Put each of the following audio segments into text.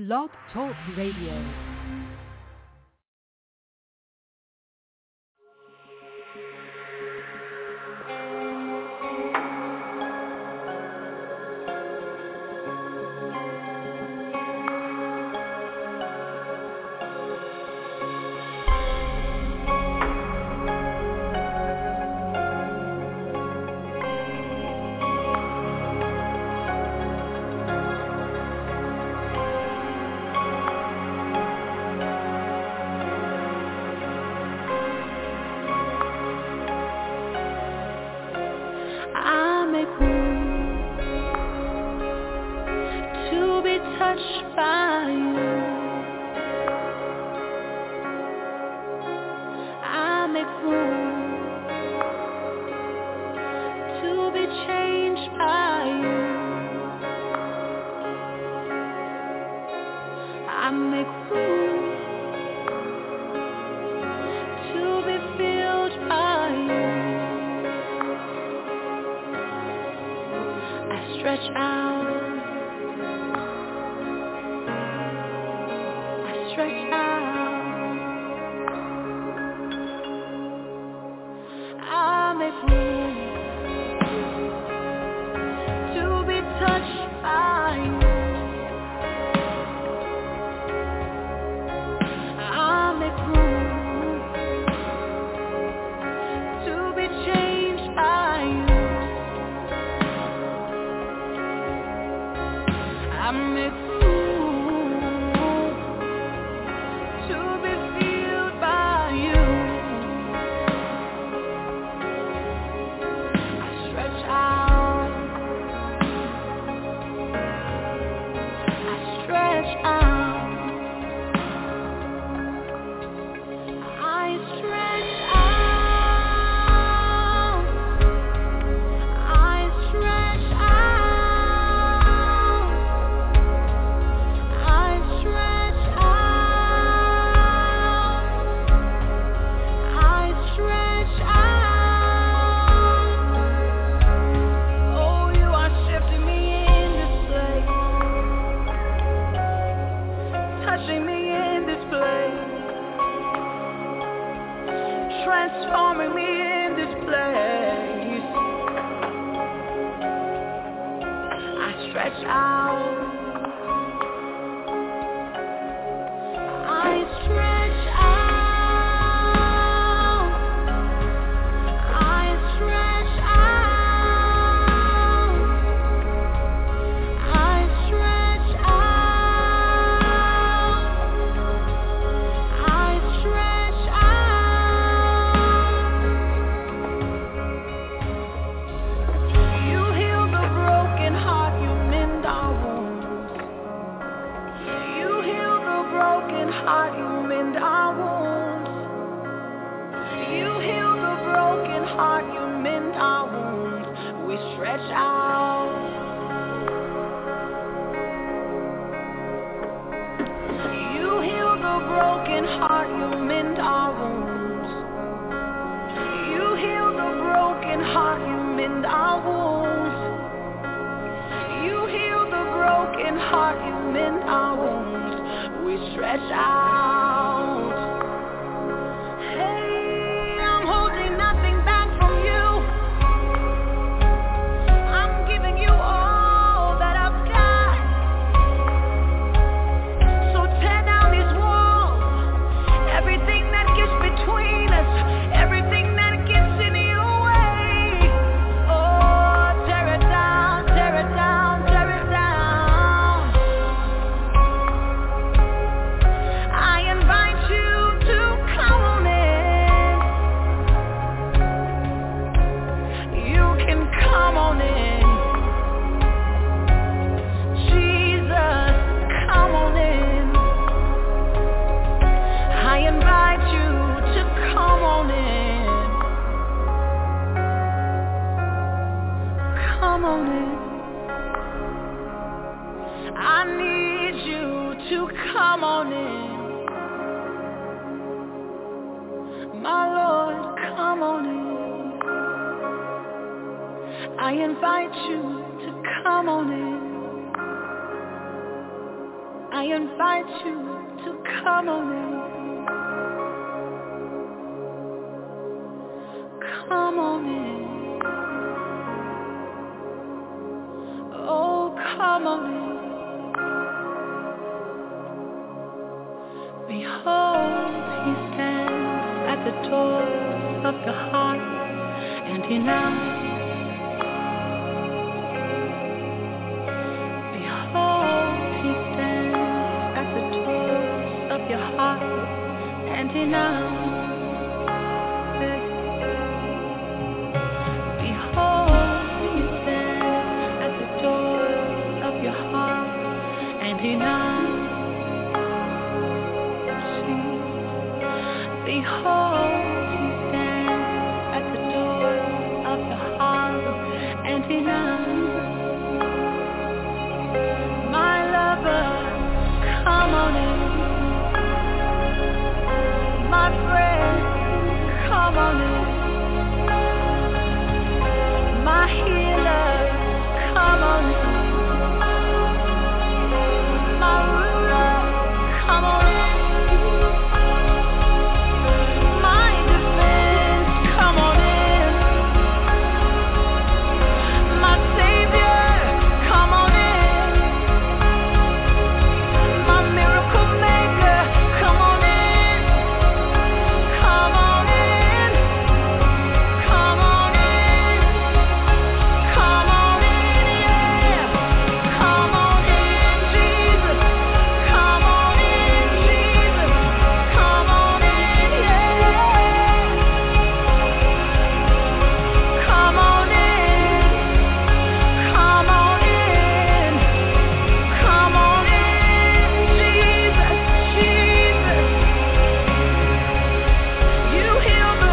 Blog Talk Radio. To come on in. My Lord, come on in. I invite you to come on in. I invite you to come on in. Come on in. Oh, come on. Your heart, and knocks. Behold, he stands at the doors of your heart, and he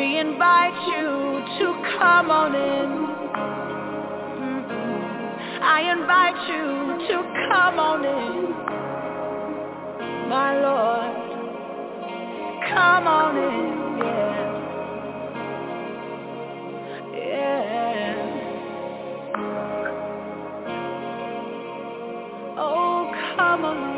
We invite you to come on in. Mm-mm. I invite you to come on in. My Lord, come on in, yeah. Yeah. Oh, come on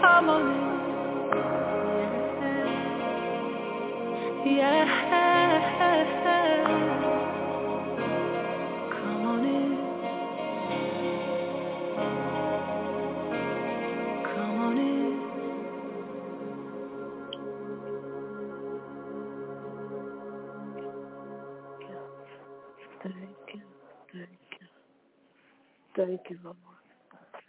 In. Yeah.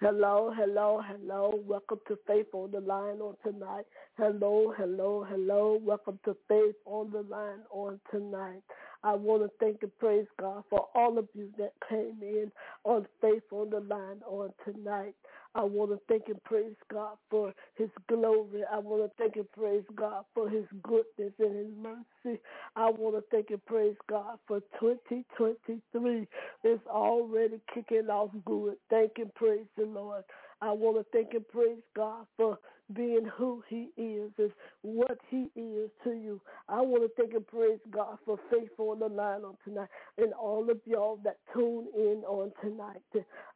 Hello, hello, hello. Welcome to Faith on the Line on tonight. Hello, hello, hello. Welcome to Faith on the Line on tonight. I want to thank and praise God for all of you that came in on Faith on the Line on tonight. I want to thank and praise God for his glory. I want to thank and praise God for his goodness and his mercy. I want to thank and praise God for 2023. It's already kicking off good. Thank and praise the Lord. I want to thank and praise God for being who he is and what he is to you. I want to thank and praise God for faith on the line on tonight and all of y'all that tune in on tonight.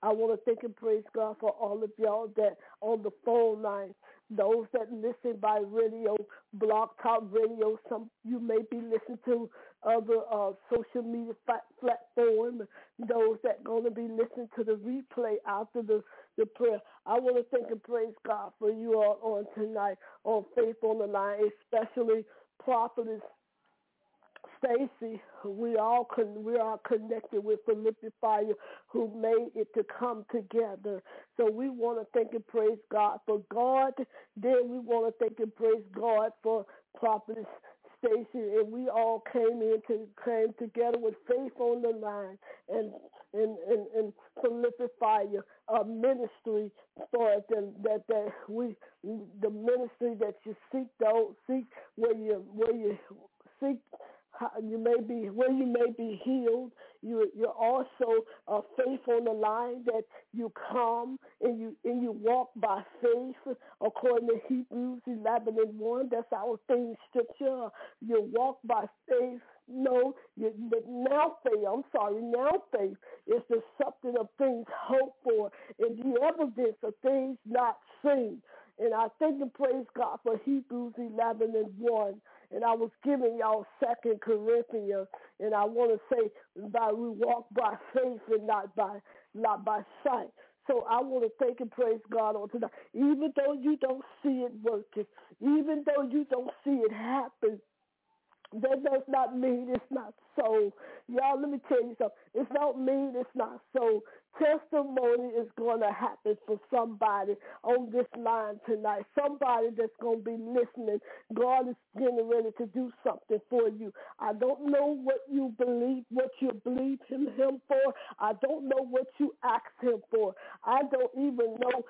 I want to thank and praise God for all of y'all that on the phone line those that listen by radio, blog talk radio. Some you may be listening to other uh, social media platform. Those that are going to be listening to the replay after the the prayer. I want to thank and praise God for you all on tonight on Faith on the Line, especially prophetess Stacy, we all con- we are connected with Prolific Fire, who made it to come together. So we want to thank and praise God for God. Then we want to thank and praise God for Prophetess Stacy, and we all came in to came together with faith on the line and and and, and Prolific Fire, a ministry for that that that we the ministry that you seek those seek where you where you seek you may be where you may be healed. You you're also a faith on the line that you come and you and you walk by faith according to Hebrews eleven and one. That's our theme scripture. You walk by faith. No, you, now faith. I'm sorry. Now faith is the substance of things hoped for and the evidence of things not seen. And I thank and praise God for Hebrews 11 and 1 and I was giving y'all Second Corinthians, and I want to say that we walk by faith and not by not by sight. So I want to thank and praise God on tonight. Even though you don't see it working, even though you don't see it happen, that does not mean it's not so. Y'all, let me tell you something. It don't mean it's not so testimony is going to happen for somebody on this line tonight. Somebody that's going to be listening. God is getting ready to do something for you. I don't know what you believe, what you believe in him for. I don't know what you ask him for. I don't even know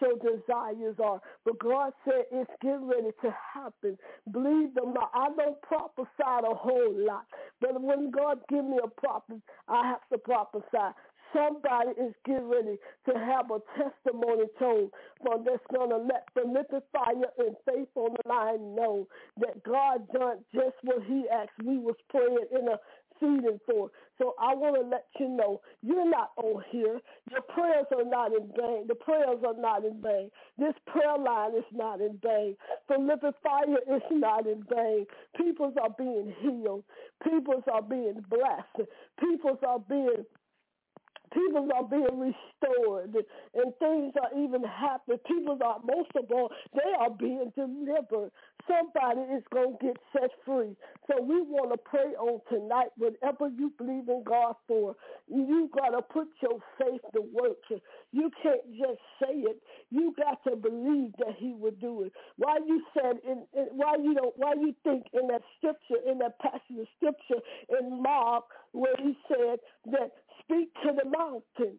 your desires are. But God said it's getting ready to happen. Believe them not. I don't prophesy a whole lot. But when God give me a prophet, I have to prophesy. Somebody is getting ready to have a testimony told for that's going to let the fire and faith on the line know that God done just what he asked. We was praying in a feeding for. So I want to let you know you're not on here. Your prayers are not in vain. The prayers are not in vain. This prayer line is not in vain. The living fire is not in vain. Peoples are being healed. Peoples are being blessed. Peoples are being People are being restored and things are even happening. People are, most of all, they are being delivered. Somebody is going to get set free. So we want to pray on tonight, whatever you believe in God for, you got to put your faith to work. You can't just say it. You got to believe that he will do it. Why you said, in, in, why you don't, why you think in that scripture, in that passage of scripture in Mark, where he said that speak to the mountain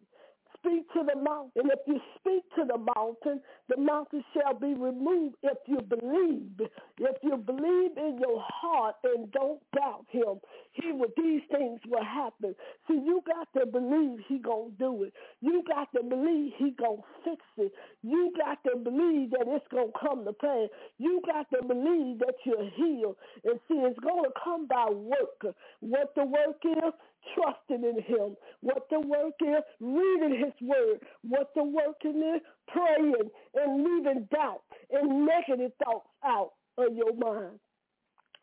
speak to the mountain. If you speak to the mountain, the mountain shall be removed if you believe. If you believe in your heart and don't doubt him, he will, these things will happen. See, you got to believe he gonna do it. You got to believe he gonna fix it. You got to believe that it's gonna come to pass. You got to believe that you're healed. And see, it's gonna come by work. What the work is, trusting in him. What the work is, reading his word. What the work is, praying and leaving doubt and negative thoughts out of your mind.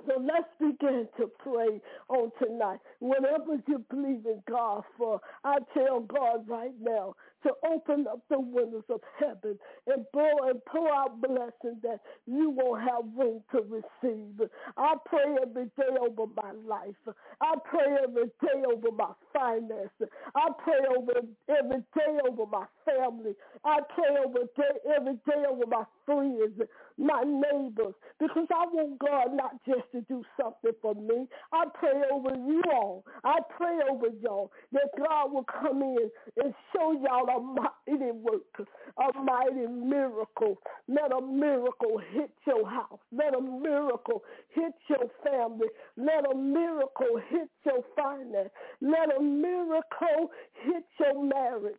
So let's begin to pray on tonight. Whatever you believe in God for, I tell God right now to open up the windows of heaven and pour and pour out blessings that you won't have room to receive. I pray every day over my life. I pray every day over my finances. I pray over every day over my family. I pray over day, every day over my friends, my neighbors, because I want God not just to do something for me. I pray over you all. I pray over y'all that God will come in and show y'all a mighty work, a mighty miracle. Let a miracle hit your house. Let a miracle hit your family. Let a miracle hit your finance. Let a miracle hit your marriage.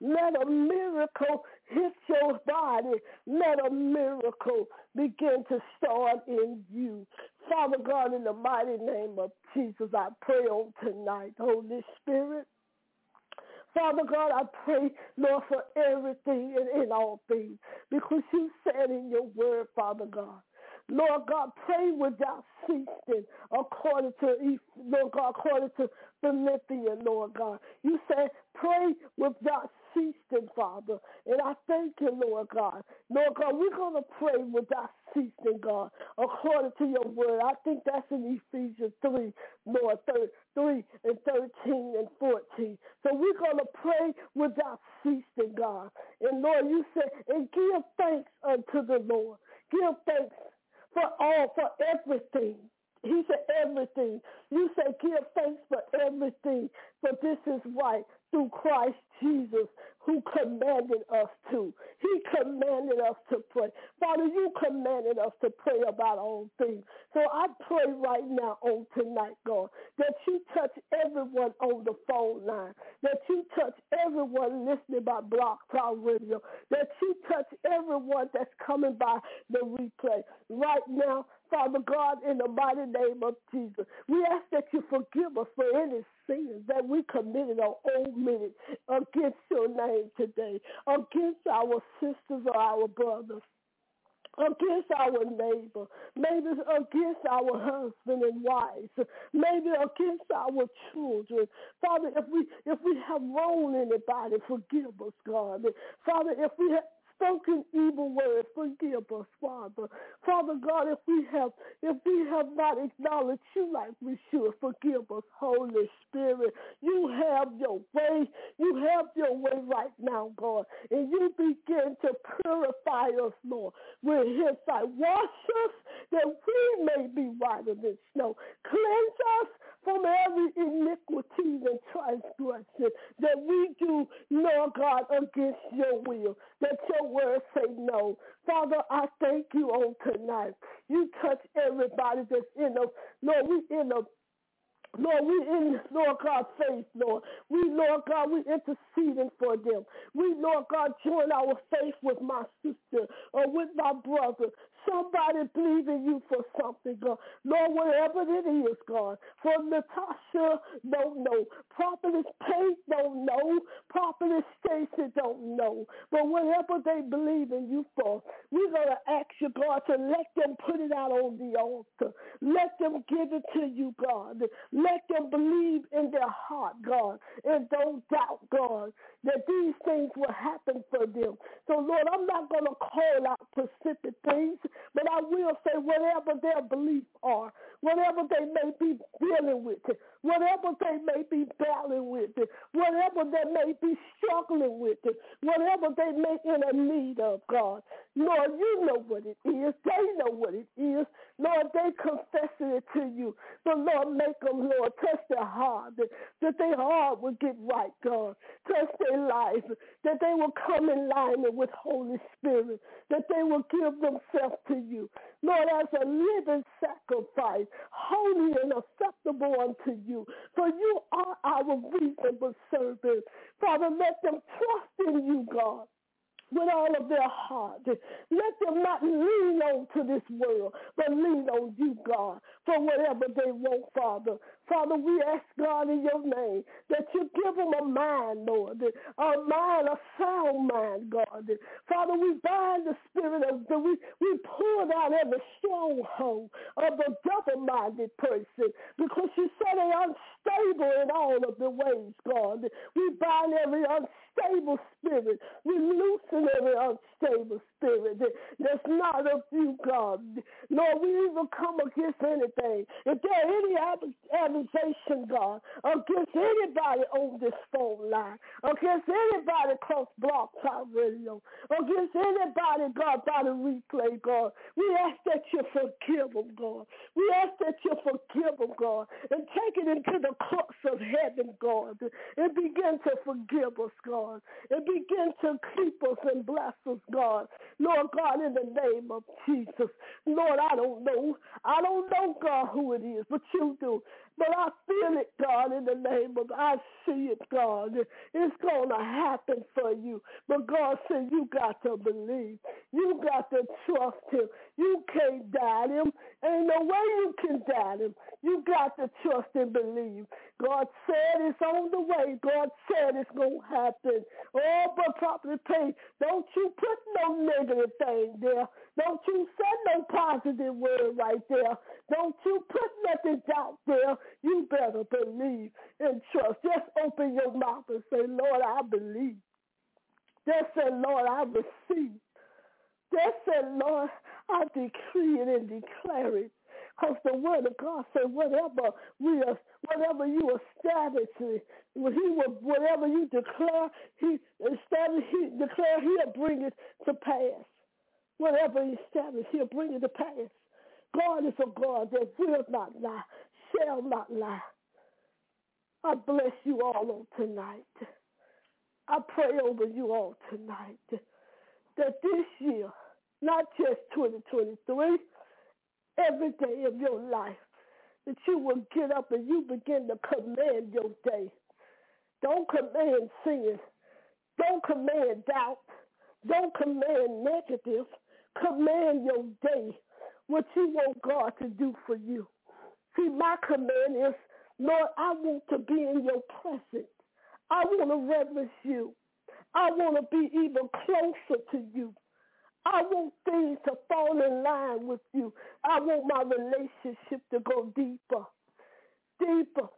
Let a miracle hit your body. Let a miracle begin to start in you. Father God, in the mighty name of Jesus, I pray on tonight, Holy Spirit. Father God, I pray, Lord, for everything and in all things because you said in your word, Father God, Lord God, pray without ceasing according to, Lord God, according to Philippians, Lord God. You said pray without ceasing, Father. And I thank you, Lord God. Lord God, we're going to pray without ceasing, God, according to your word. I think that's in Ephesians 3, Lord, 3 and 13 and 14. So we're going to pray without ceasing, God. And Lord, you said, and give thanks unto the Lord. Give thanks for all, for everything. He said everything. You said give thanks for everything, for this is right through Christ Jesus who commanded us to. He commanded us to pray. Father, you commanded us to pray about all things. So I pray right now on tonight, God, that you touch everyone on the phone line, that you touch everyone listening by Blog Talk Radio, that you touch everyone that's coming by the replay. Right now, Father God, in the mighty name of Jesus, we ask that you forgive us for any sins that we committed old minute against your name today, against our sisters or our brothers against our neighbor, maybe against our husband and wife, maybe against our children. Father, if we if we have wronged anybody, forgive us, God. Father, if we have spoken evil words, forgive us, Father. Father God, if we have if we have not acknowledged you like we should, forgive us, Holy Spirit. You have your way. You have your way right now, God. And you begin to purify us, Lord, with his sight. Wash us that we may be whiter than snow. Cleanse us from every iniquity and transgression that we do, Lord God, against your will, that your word say no. Father, I thank you on tonight. You touch everybody that's in the, Lord, we in the Lord, we in, Lord God, faith, Lord. We, Lord God, we interceding for them. We, Lord God, join our faith with my sister or with my brother. Somebody believing you for something, God. Lord, whatever it is, God. For Natasha, don't know. Prophetess Pate don't know. Prophetess Stacy don't know. But whatever they believe in you for, we're going to ask you, God, to let them put it out on the altar. Let them give it to you, God. Let them believe in their heart, God, and don't doubt, God, that these things will happen for them. So, Lord, I'm not going to call out specific things, but I will say whatever their beliefs are, whatever they may be dealing with, whatever they may be battling with, whatever they may be struggling with, whatever they may in a need of, God. Lord, you know what it is. They know what it is. Lord, they confessing it to you. But Lord, make them, Lord, touch their heart, that their heart will get right, God. Touch their life, that they will come in line with Holy Spirit, that they will give themselves to you. Lord, as a living sacrifice, holy and acceptable unto you. For you are our reasonable servant. Father, let them trust in you, God with all of their heart. Let them not lean on to this world, but lean on you, God, for whatever they want, Father. Father, we ask God in your name that you give them a mind, Lord, a mind, a sound mind, God. Father, we bind the spirit of the, we, we pull down every stronghold of a double-minded person because you said they're unstable in all of the ways, God. We bind every unstable spirit. We loosen every unstable spirit that's not of you, God. Lord, we even come against anything. If there any accusation, God, against anybody on this phone line, against anybody across Blog Talk Radio, against anybody, God, by the replay, God, we ask that you forgive them, God. We ask that you forgive them, God, and take it into the courts of heaven, God, and begin to forgive us, God, and begin to keep us and bless us, God. Lord God, in the name of Jesus. Lord, I don't know. I don't know, God, who it is, but you do. But I feel it, God, in the name of, I see it, God. It's to happen for you. But God said you got to believe. You got to trust him. You can't doubt him. Ain't no way you can doubt him. You got to trust and believe. God said it's on the way. God said it's going to happen. Oh, but properly paid. Don't you put no negative thing there. Don't you say no positive word right there. Don't you put nothing out there. You better believe and trust. Just open your mouth and say, Lord, I believe. Just say, Lord, I receive. Just say, Lord, I decree it and declare it. Because the word of God said, whatever we are, whatever you establish, he will, whatever you declare, he establish, he declare, he'll bring it to pass. Whatever he establishes, he'll bring it to pass. God is a God that will not lie, shall not lie. I bless you all on tonight. I pray over you all tonight that this year, not just 2023, every day of your life, that you will get up and you begin to command your day. Don't command sin. Don't command doubt. Don't command negative. Command your day, what you want God to do for you. See, my command is, Lord, I want to be in your presence. I want to reverence you. I want to be even closer to you. I want things to fall in line with you. I want my relationship to go deeper, deeper.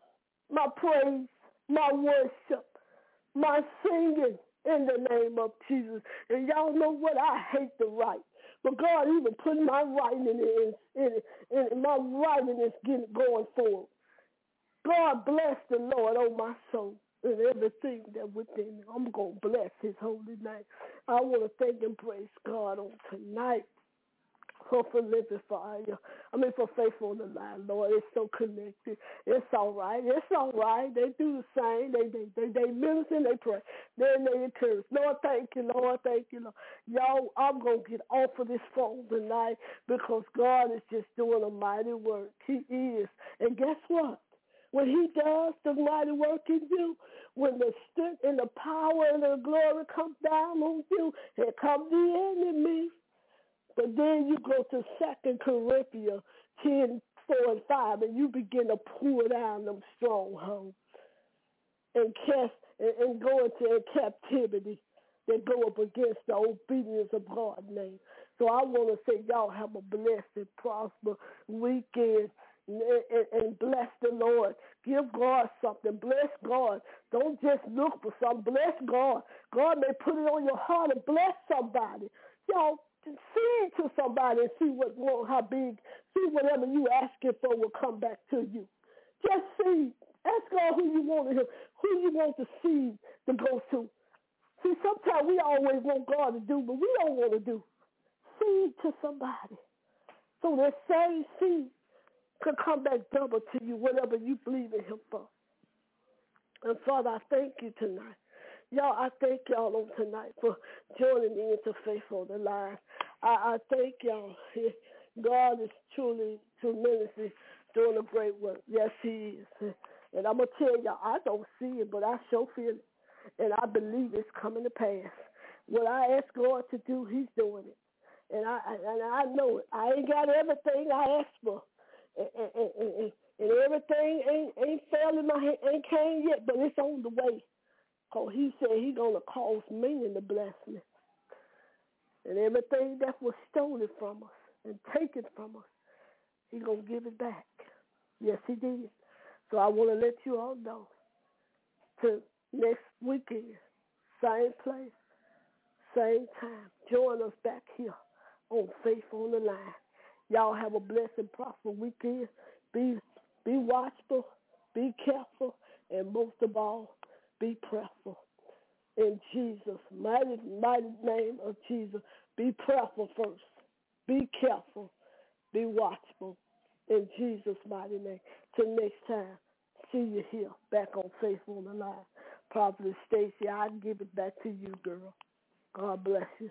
My praise, my worship, my singing in the name of Jesus. And y'all know what? I hate the right. But God even put my writing in, in, in, in my writing is getting going forward. God bless the Lord, oh my soul and everything that within. I'm going to bless his holy name. I want to thank and praise God on tonight for, living fire. I mean, for faithful on the line, Lord. It's so connected. It's all right. It's all right. They do the same. They they they, they minister and they pray. Then they encourage. Lord, thank you, Lord. Thank you, Lord. Y'all, I'm to get off of this phone tonight because God is just doing a mighty work. He is. And guess what? When he does the mighty work in you, when the strength and the power and the glory come down on you, here come the enemy. But then you go to Second Corinthians 10, 4 and 5, and you begin to pull down them strongholds and cast and, and go into captivity that go up against the obedience of God's name. So I want to say y'all have a blessed and prosper weekend and, bless the Lord. Give God something. Bless God. Don't just look for something. Bless God. God may put it on your heart and bless somebody. Y'all see to somebody and see what God how big, see whatever you asking for will come back to you. Just see. Ask God who you want to help who you want the seed to go to. See, sometimes we always want God to do, but we don't want to do. Seed to somebody. So that same seed could come back double to you, whatever you believe in him for. And Father, I thank you tonight. Y'all, I thank y'all on tonight for joining me into Faith on the Line. I, I thank y'all. God is truly, tremendously doing a great work. Yes, he is. And I'm going to tell y'all, I don't see it, but I sure feel it. And I believe it's coming to pass. What I ask God to do, he's doing it. And I and I know it. I ain't got everything I asked for and, and, and, and everything ain't ain't in my ain't came yet, but it's on the way. Cause he said he gonna cause me to the me, and everything that was stolen from us and taken from us, he gonna give it back. Yes, he did. So I want to let you all know. To next weekend, same place, same time. Join us back here on Faith on the Line. Y'all have a blessed and prosperous weekend. Be be watchful, be careful, and most of all, be prayerful. In Jesus' mighty, mighty name of Jesus, be prayerful first. Be careful. Be watchful. In Jesus' mighty name. Till next time, see you here back on Faith on the Line. Prophet Stacy, I give it back to you, girl. God bless you.